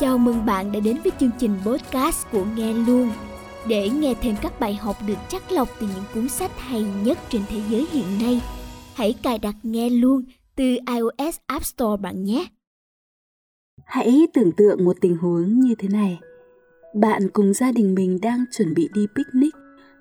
Chào mừng bạn đã đến với chương trình podcast của Nghe Luôn. Để nghe thêm các bài học được chắc lọc từ những cuốn sách hay nhất trên thế giới hiện nay, hãy cài đặt Nghe Luôn từ iOS App Store bạn nhé. Hãy tưởng tượng một tình huống như thế này. Bạn cùng gia đình mình đang chuẩn bị đi picnic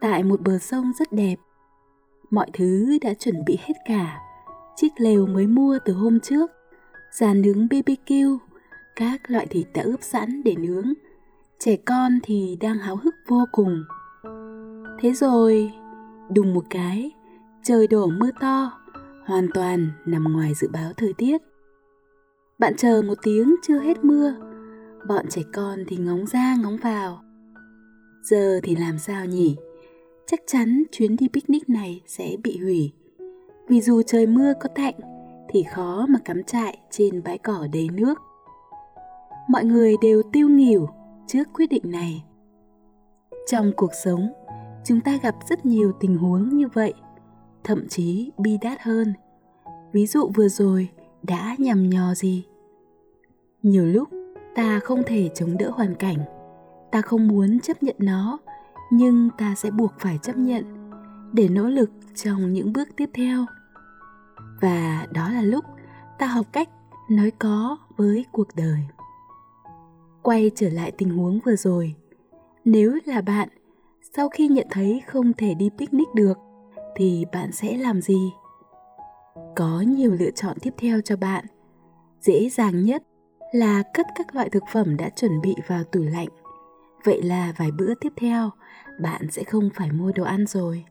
tại một bờ sông rất đẹp. Mọi thứ đã chuẩn bị hết cả. Chiếc lều mới mua từ hôm trước, giàn nướng BBQ, các loại thịt đã ướp sẵn để nướng. Trẻ con thì đang háo hức vô cùng. Thế rồi, đùng một cái, trời đổ mưa to, hoàn toàn nằm ngoài dự báo thời tiết. Bạn chờ một tiếng chưa hết mưa, bọn trẻ con thì ngóng ra ngóng vào. Giờ thì làm sao nhỉ? Chắc chắn chuyến đi picnic này sẽ bị hủy. Vì dù trời mưa có tạnh thì khó mà cắm trại trên bãi cỏ đầy nước mọi người đều tiêu nghỉu trước quyết định này. Trong cuộc sống, chúng ta gặp rất nhiều tình huống như vậy, thậm chí bi đát hơn. Ví dụ vừa rồi đã nhằm nhò gì? Nhiều lúc, ta không thể chống đỡ hoàn cảnh. Ta không muốn chấp nhận nó, nhưng ta sẽ buộc phải chấp nhận để nỗ lực trong những bước tiếp theo. Và đó là lúc ta học cách nói có với cuộc đời quay trở lại tình huống vừa rồi. Nếu là bạn, sau khi nhận thấy không thể đi picnic được, thì bạn sẽ làm gì? Có nhiều lựa chọn tiếp theo cho bạn. Dễ dàng nhất là cất các loại thực phẩm đã chuẩn bị vào tủ lạnh. Vậy là vài bữa tiếp theo, bạn sẽ không phải mua đồ ăn rồi.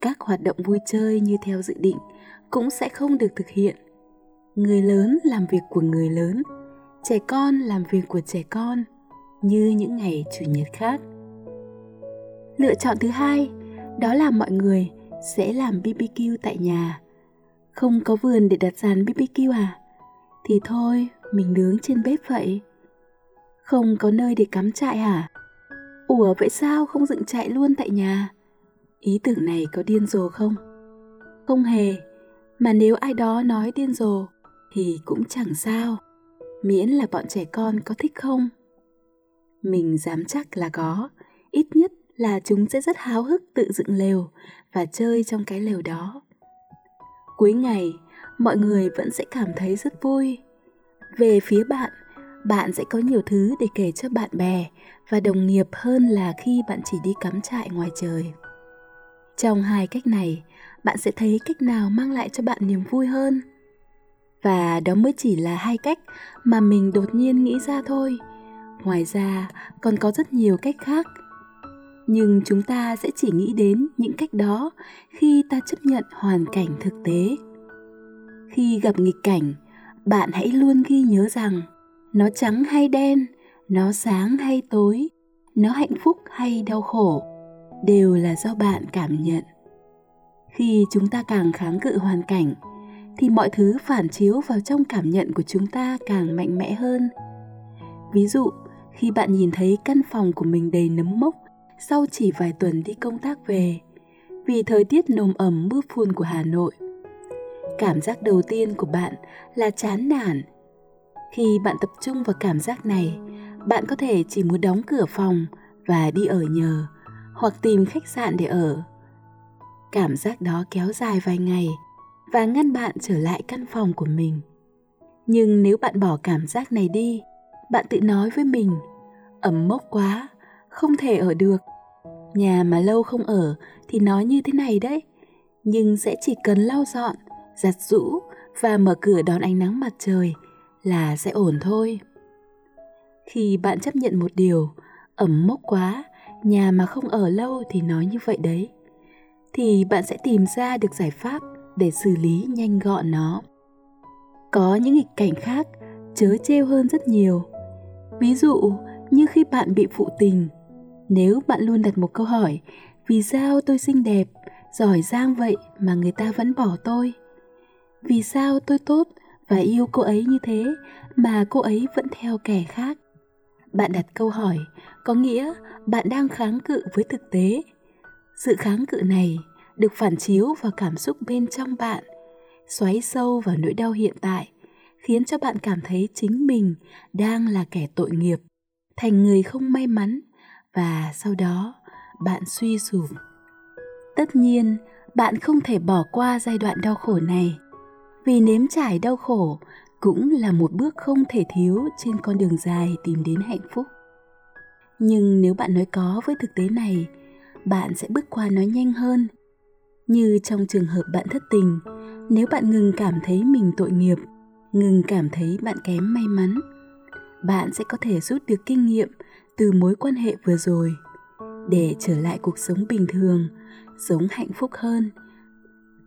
Các hoạt động vui chơi như theo dự định cũng sẽ không được thực hiện. Người lớn làm việc của người lớn trẻ con làm việc của trẻ con như những ngày chủ nhật khác. Lựa chọn thứ hai, đó là mọi người sẽ làm bbq tại nhà. Không có vườn để đặt dàn bbq à? Thì thôi, mình nướng trên bếp vậy. Không có nơi để cắm trại hả? Ủa, vậy sao không dựng trại luôn tại nhà? Ý tưởng này có điên rồ không? Không hề, mà nếu ai đó nói điên rồ thì cũng chẳng sao miễn là bọn trẻ con có thích không? Mình dám chắc là có. Ít nhất là chúng sẽ rất háo hức tự dựng lều và chơi trong cái lều đó. Cuối ngày, mọi người vẫn sẽ cảm thấy rất vui. Về phía bạn bạn sẽ có nhiều thứ để kể cho bạn bè và đồng nghiệp hơn là khi bạn chỉ đi cắm trại ngoài trời. Trong hai cách này, bạn sẽ thấy cách nào mang lại cho bạn niềm vui hơn? Và đó mới chỉ là hai cách mà mình đột nhiên nghĩ ra thôi. Ngoài ra, còn có rất nhiều cách khác. Nhưng chúng ta sẽ chỉ nghĩ đến những cách đó khi ta chấp nhận hoàn cảnh thực tế. Khi gặp nghịch cảnh, bạn hãy luôn ghi nhớ rằng nó trắng hay đen, nó sáng hay tối, nó hạnh phúc hay đau khổ đều là do bạn cảm nhận. Khi chúng ta càng kháng cự hoàn cảnh thì mọi thứ phản chiếu vào trong cảm nhận của chúng ta càng mạnh mẽ hơn. Ví dụ, khi bạn nhìn thấy căn phòng của mình đầy nấm mốc, sau chỉ vài tuần đi công tác về, vì thời tiết nồm ẩm mưa phùn của hà nội, cảm giác đầu tiên của bạn là chán nản. Khi bạn tập trung vào cảm giác này, bạn có thể chỉ muốn đóng cửa phòng và đi ở nhờ, hoặc tìm khách sạn để ở. Cảm giác đó kéo dài vài ngày và ngăn bạn trở lại căn phòng của mình. Nhưng nếu bạn bỏ cảm giác này đi, bạn tự nói với mình ẩm mốc quá, không thể ở được. Nhà mà lâu không ở thì nói như thế này đấy, nhưng sẽ chỉ cần lau dọn, giặt rũ và mở cửa đón ánh nắng mặt trời là sẽ ổn thôi. Khi bạn chấp nhận một điều ẩm mốc quá, nhà mà không ở lâu thì nói như vậy đấy, thì bạn sẽ tìm ra được giải pháp để xử lý nhanh gọn nó. Có những nghịch cảnh khác chớ trêu hơn rất nhiều. Ví dụ, như khi bạn bị phụ tình. Nếu bạn luôn đặt một câu hỏi, vì sao tôi xinh đẹp, giỏi giang vậy mà người ta vẫn bỏ tôi? Vì sao tôi tốt và yêu cô ấy như thế mà cô ấy vẫn theo kẻ khác? Bạn đặt câu hỏi có nghĩa bạn đang kháng cự với thực tế. Sự kháng cự này được phản chiếu vào cảm xúc bên trong bạn xoáy sâu vào nỗi đau hiện tại khiến cho bạn cảm thấy chính mình đang là kẻ tội nghiệp, thành người không may mắn và sau đó bạn suy sụp. Tất nhiên, bạn không thể bỏ qua giai đoạn đau khổ này, vì nếm trải đau khổ cũng là một bước không thể thiếu trên con đường dài tìm đến hạnh phúc. Nhưng nếu bạn nói có với thực tế này, bạn sẽ bước qua nó nhanh hơn. Như trong trường hợp bạn thất tình, nếu bạn ngừng cảm thấy mình tội nghiệp, ngừng cảm thấy bạn kém may mắn, bạn sẽ có thể rút được kinh nghiệm từ mối quan hệ vừa rồi để trở lại cuộc sống bình thường, sống hạnh phúc hơn.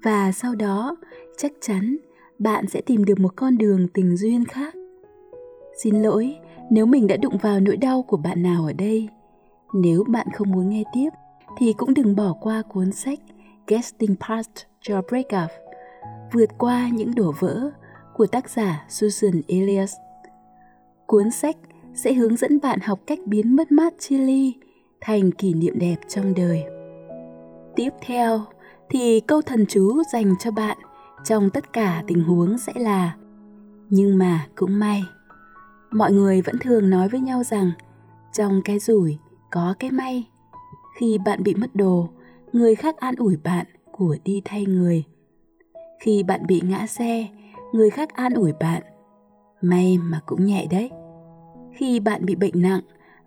Và sau đó, chắc chắn bạn sẽ tìm được một con đường tình duyên khác. Xin lỗi nếu mình đã đụng vào nỗi đau của bạn nào ở đây. Nếu bạn không muốn nghe tiếp thì cũng đừng bỏ qua cuốn sách Getting Past Your Breakup Vượt qua những đổ vỡ của tác giả Susan Elias. Cuốn sách sẽ hướng dẫn bạn học cách biến mất mát chia ly thành kỷ niệm đẹp trong đời. Tiếp theo thì câu thần chú dành cho bạn trong tất cả tình huống sẽ là nhưng mà cũng may. Mọi người vẫn thường nói với nhau rằng trong cái rủi có cái may. Khi bạn bị mất đồ, người khác an ủi bạn của đi thay người. Khi bạn bị ngã xe, người khác an ủi bạn. May mà cũng nhẹ đấy. Khi bạn bị bệnh nặng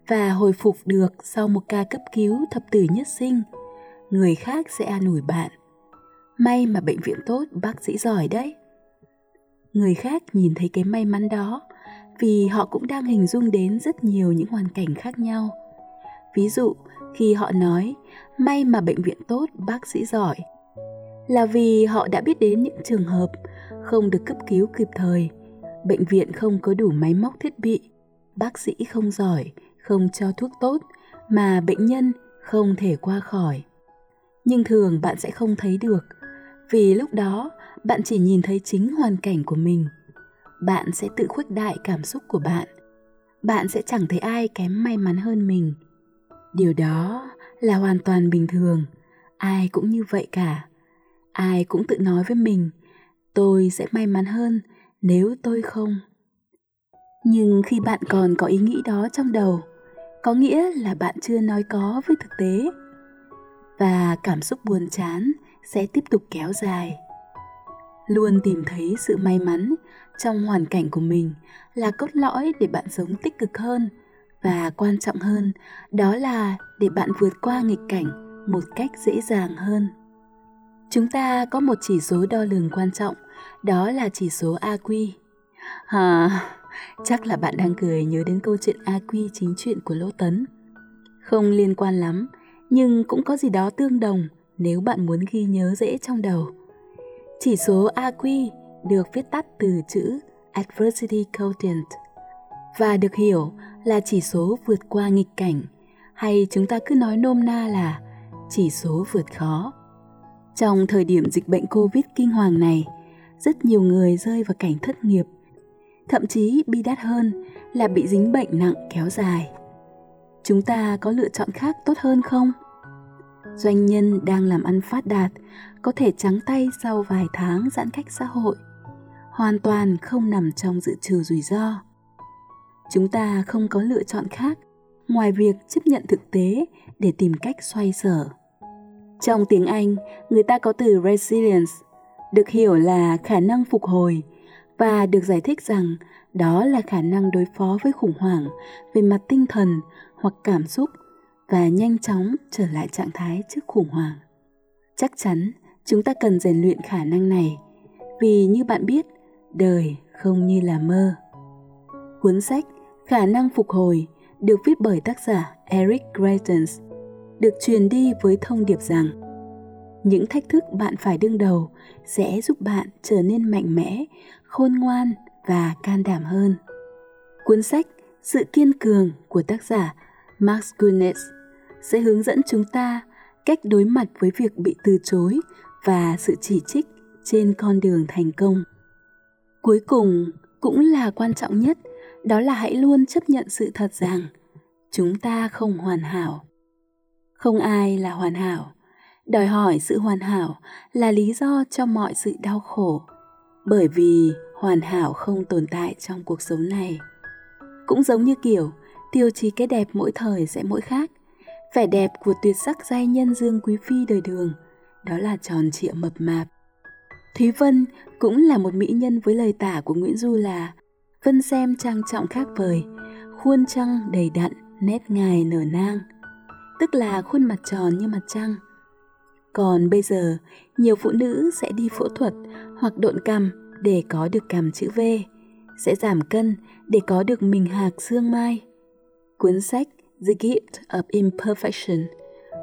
và hồi phục được sau một ca cấp cứu thập tử nhất sinh, người khác sẽ an ủi bạn. May mà bệnh viện tốt, bác sĩ giỏi đấy. Người khác nhìn thấy cái may mắn đó vì họ cũng đang hình dung đến rất nhiều những hoàn cảnh khác nhau. Ví dụ, khi họ nói may mà bệnh viện tốt, bác sĩ giỏi là vì họ đã biết đến những trường hợp không được cấp cứu kịp thời, bệnh viện không có đủ máy móc thiết bị, bác sĩ không giỏi, không cho thuốc tốt mà bệnh nhân không thể qua khỏi. Nhưng thường bạn sẽ không thấy được, vì lúc đó bạn chỉ nhìn thấy chính hoàn cảnh của mình. Bạn sẽ tự khuếch đại cảm xúc của bạn. Bạn sẽ chẳng thấy ai kém may mắn hơn mình. Điều đó là hoàn toàn bình thường, ai cũng như vậy cả. Ai cũng tự nói với mình, tôi sẽ may mắn hơn nếu tôi không. Nhưng khi bạn còn có ý nghĩ đó trong đầu, có nghĩa là bạn chưa nói có với thực tế. Và cảm xúc buồn chán sẽ tiếp tục kéo dài. Luôn tìm thấy sự may mắn trong hoàn cảnh của mình là cốt lõi để bạn sống tích cực hơn và quan trọng hơn đó là để bạn vượt qua nghịch cảnh một cách dễ dàng hơn. Chúng ta có một chỉ số đo lường quan trọng, đó là chỉ số AQ. À, chắc là bạn đang cười nhớ đến câu chuyện AQ chính chuyện của Lỗ Tấn. Không liên quan lắm, nhưng cũng có gì đó tương đồng nếu bạn muốn ghi nhớ dễ trong đầu. Chỉ số AQ được viết tắt từ chữ Adversity Quotient và được hiểu là chỉ số vượt qua nghịch cảnh hay chúng ta cứ nói nôm na là chỉ số vượt khó. Trong thời điểm dịch bệnh Covid kinh hoàng này, rất nhiều người rơi vào cảnh thất nghiệp, thậm chí bi đát hơn là bị dính bệnh nặng kéo dài. Chúng ta có lựa chọn khác tốt hơn không? Doanh nhân đang làm ăn phát đạt có thể trắng tay sau vài tháng giãn cách xã hội, hoàn toàn không nằm trong dự trừ rủi ro. Chúng ta không có lựa chọn khác ngoài việc chấp nhận thực tế để tìm cách xoay sở. Trong tiếng Anh, người ta có từ resilience, được hiểu là khả năng phục hồi và được giải thích rằng đó là khả năng đối phó với khủng hoảng về mặt tinh thần hoặc cảm xúc và nhanh chóng trở lại trạng thái trước khủng hoảng. Chắc chắn chúng ta cần rèn luyện khả năng này vì như bạn biết, đời không như là mơ. Cuốn sách Khả năng phục hồi được viết bởi tác giả Eric Greitens được truyền đi với thông điệp rằng những thách thức bạn phải đương đầu sẽ giúp bạn trở nên mạnh mẽ, khôn ngoan và can đảm hơn. Cuốn sách Sự kiên cường của tác giả Max Guinness sẽ hướng dẫn chúng ta cách đối mặt với việc bị từ chối và sự chỉ trích trên con đường thành công. Cuối cùng cũng là quan trọng nhất, đó là hãy luôn chấp nhận sự thật rằng chúng ta không hoàn hảo. Không ai là hoàn hảo. Đòi hỏi sự hoàn hảo là lý do cho mọi sự đau khổ bởi vì hoàn hảo không tồn tại trong cuộc sống này. Cũng giống như kiểu tiêu chí cái đẹp mỗi thời sẽ mỗi khác. Vẻ đẹp của tuyệt sắc giai nhân dương quý phi đời đường đó là tròn trịa mập mạp. Thúy vân cũng là một mỹ nhân với lời tả của nguyễn du là vân xem trang trọng khác vời khuôn trăng đầy đặn nét ngài nở nang tức là khuôn mặt tròn như mặt trăng còn bây giờ nhiều phụ nữ sẽ đi phẫu thuật hoặc độn cằm để có được cằm chữ V, sẽ giảm cân để có được mình hạc xương mai. Cuốn sách The Gift of Imperfection,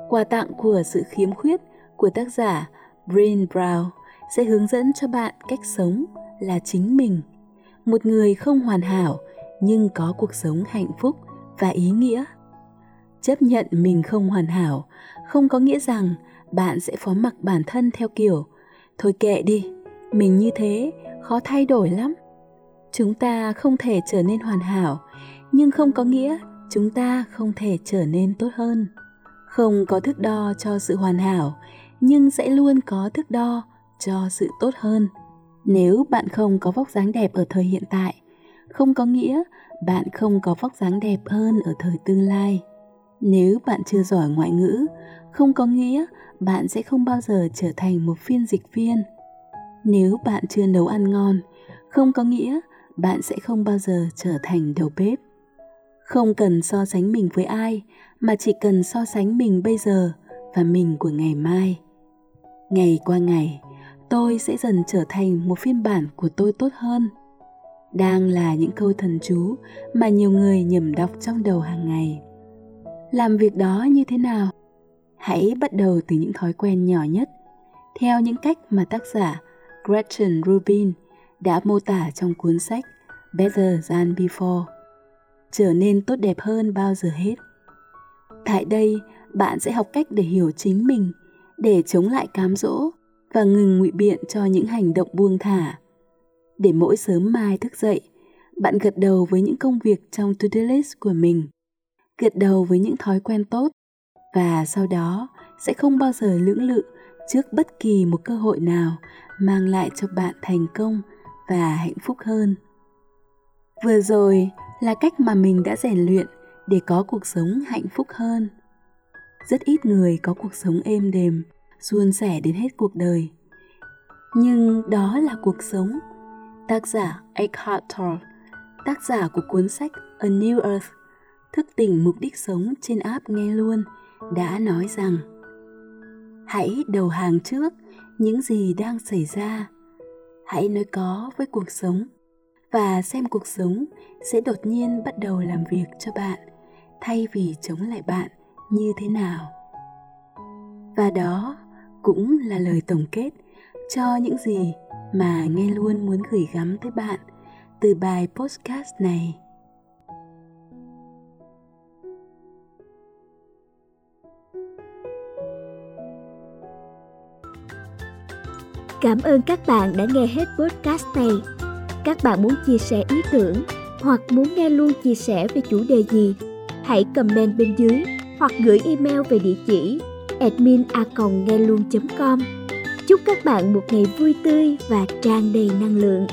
quà tặng của sự khiếm khuyết của tác giả Brian Brown sẽ hướng dẫn cho bạn cách sống là chính mình. Một người không hoàn hảo nhưng có cuộc sống hạnh phúc và ý nghĩa. Chấp nhận mình không hoàn hảo không có nghĩa rằng bạn sẽ phó mặc bản thân theo kiểu thôi kệ đi, mình như thế khó thay đổi lắm. Chúng ta không thể trở nên hoàn hảo nhưng không có nghĩa chúng ta không thể trở nên tốt hơn. Không có thước đo cho sự hoàn hảo nhưng sẽ luôn có thước đo cho sự tốt hơn nếu bạn không có vóc dáng đẹp ở thời hiện tại, không có nghĩa bạn không có vóc dáng đẹp hơn ở thời tương lai. Nếu bạn chưa giỏi ngoại ngữ, không có nghĩa bạn sẽ không bao giờ trở thành một phiên dịch viên. Nếu bạn chưa nấu ăn ngon, không có nghĩa bạn sẽ không bao giờ trở thành đầu bếp. Không cần so sánh mình với ai, mà chỉ cần so sánh mình bây giờ và mình của ngày mai. Ngày qua ngày tôi sẽ dần trở thành một phiên bản của tôi tốt hơn. Đang là những câu thần chú mà nhiều người nhầm đọc trong đầu hàng ngày. Làm việc đó như thế nào? Hãy bắt đầu từ những thói quen nhỏ nhất. Theo những cách mà tác giả Gretchen Rubin đã mô tả trong cuốn sách Better Than Before trở nên tốt đẹp hơn bao giờ hết. Tại đây, bạn sẽ học cách để hiểu chính mình, để chống lại cám dỗ và ngừng ngụy biện cho những hành động buông thả. Để mỗi sớm mai thức dậy, bạn gật đầu với những công việc trong to-do list của mình, gật đầu với những thói quen tốt và sau đó sẽ không bao giờ lưỡng lự trước bất kỳ một cơ hội nào mang lại cho bạn thành công và hạnh phúc hơn vừa rồi là cách mà mình đã rèn luyện để có cuộc sống hạnh phúc hơn rất ít người có cuộc sống êm đềm suôn sẻ đến hết cuộc đời. Nhưng đó là cuộc sống. Tác giả Eckhart Tolle, tác giả của cuốn sách A New Earth, thức tỉnh mục đích sống trên app nghe luôn, đã nói rằng, hãy đầu hàng trước những gì đang xảy ra. Hãy nói có với cuộc sống và xem cuộc sống sẽ đột nhiên bắt đầu làm việc cho bạn, thay vì chống lại bạn như thế nào. Và đó cũng là lời tổng kết cho những gì mà nghe luôn muốn gửi gắm tới bạn từ bài podcast này Cảm ơn các bạn đã nghe hết podcast này. Các bạn muốn chia sẻ ý tưởng hoặc muốn nghe luôn chia sẻ về chủ đề gì, hãy comment bên dưới hoặc gửi email về địa chỉ admin com Chúc các bạn một ngày vui tươi và tràn đầy năng lượng.